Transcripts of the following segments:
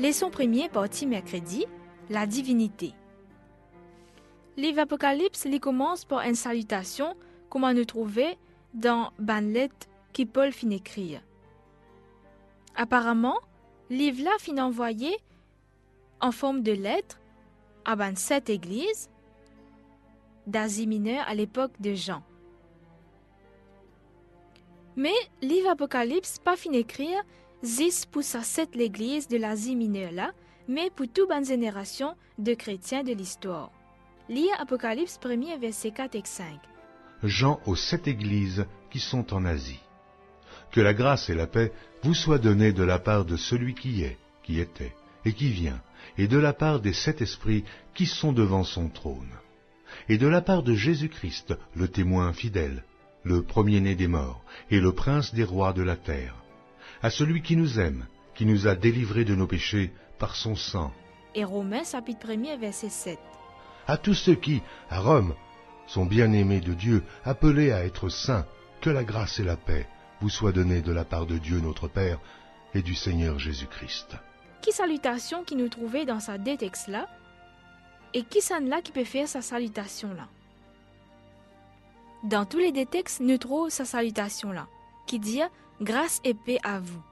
Leçon premier partie mercredi, la divinité. Livre Apocalypse lui commence par une salutation qu'on nous trouver dans Banlet qui Paul fin écrire. Apparemment, livre là fin envoyé en forme de lettre à ban sept églises d'Asie mineure à l'époque de Jean. Mais livre Apocalypse pas fin écrire zis pour sa sept l'église de l'Asie mineure mais pour toute bonne génération de chrétiens de l'histoire. Lire Apocalypse 1er verset 4 et 5. Jean aux sept églises qui sont en Asie. Que la grâce et la paix vous soient données de la part de celui qui est, qui était et qui vient, et de la part des sept esprits qui sont devant son trône, et de la part de Jésus-Christ, le témoin fidèle, le premier-né des morts, et le prince des rois de la terre, à celui qui nous aime, qui nous a délivrés de nos péchés par son sang. Et Romains chapitre 1er verset 7. À tous ceux qui, à Rome, sont bien-aimés de Dieu, appelés à être saints, que la grâce et la paix vous soient données de la part de Dieu notre Père et du Seigneur Jésus-Christ. Qui salutation qui nous trouvait dans sa deux textes là Et qui s'en là qui peut faire sa salutation là? Dans tous les deux textes, nous trouvons sa salutation là, qui dit grâce et paix à vous.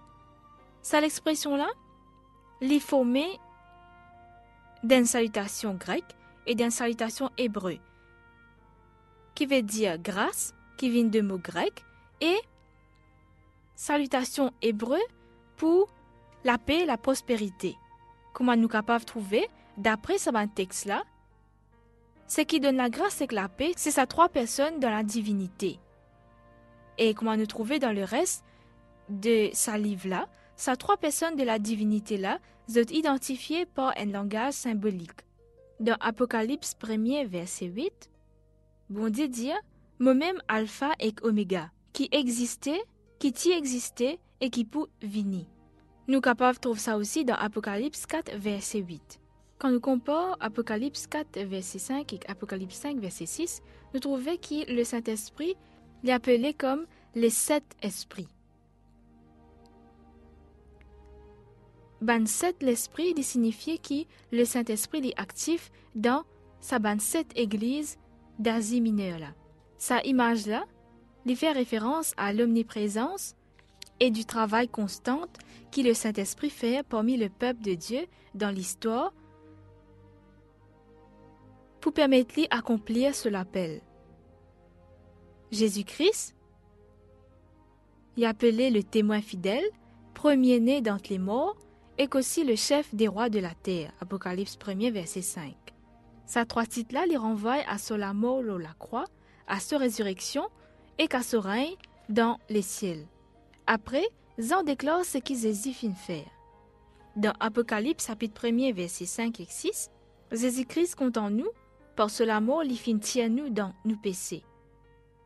Ça l'expression là, l'est formée d'une salutation grecque et d'une salutation hébreu, qui veut dire grâce, qui vient de mots grecs, et salutation hébreu pour la paix et la prospérité. Comment nous capables de trouver, d'après ce texte-là, ce qui donne la grâce et la paix, c'est ces trois personnes dans la divinité. Et comment nous trouver dans le reste de sa livre-là, ces trois personnes de la divinité-là sont identifiées par un langage symbolique. Dans Apocalypse 1er, verset 8, bon Dieu dit Moi-même Alpha et Oméga, qui existait, qui t'y existait et qui peut venir. Nous capables trouver ça aussi dans Apocalypse 4, verset 8. Quand nous comparons Apocalypse 4, verset 5 et Apocalypse 5, verset 6, nous trouvons que le Saint-Esprit l'est appelé comme les sept esprits. Ban sept l'esprit il signifie que le Saint-Esprit est actif dans sa ban sept église d'Asie mineure. Sa image là, il fait référence à l'omniprésence et du travail constant que le Saint-Esprit fait parmi le peuple de Dieu dans l'histoire pour permettre lui accomplir ce l'appel. Jésus-Christ est appelé le témoin fidèle, premier-né d'entre les morts, et qu'aussi le chef des rois de la terre. Apocalypse 1er, verset 5. Ces trois titres-là les renvoient à la mort la croix, à sa résurrection et qu'à son règne dans les ciels. Après, Jean déclare ce qu'ils fin faire. Dans Apocalypse chapitre 1er, verset 5 et 6, Jésus-Christ compte en nous, par cela mort, il fin tient nous dans nous péchés.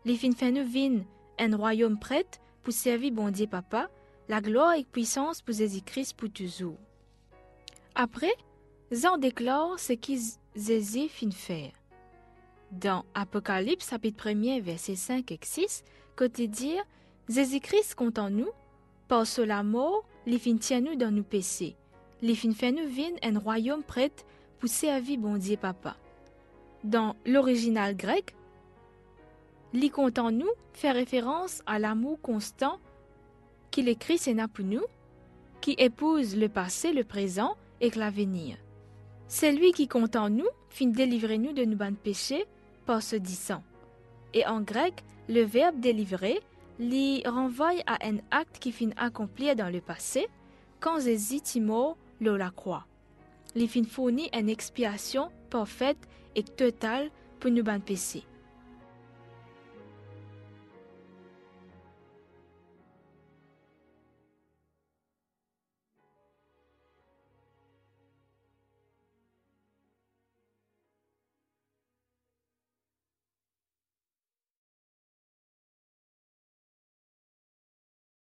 Il fin fait nous vin un royaume prêt pour servir bon Dieu papa, la gloire et puissance pour Jésus-Christ pour toujours. Après, Jean déclare ce qu'ils Jésus fin faire. Dans Apocalypse chapitre 1er verset 5 et 6, côté dire Jésus-Christ compte en nous, par cela mort, les fin tient nous dans nous péchés. Les fin fait nous vin un royaume prêt pour servir bon Dieu papa. Dans l'original grec, li compte en nous fait référence à l'amour constant qu'il écrit nous, qui épouse le passé, le présent et l'avenir. C'est lui qui compte en nous, fin délivrer nous de nos bonnes péchés par ce disant. Et en grec, le verbe délivrer lui renvoie à un acte qui fin accompli dans le passé, quand Jésus timo le la croix. Il fin fournit une expiation parfaite et totale pour bonnes péchés.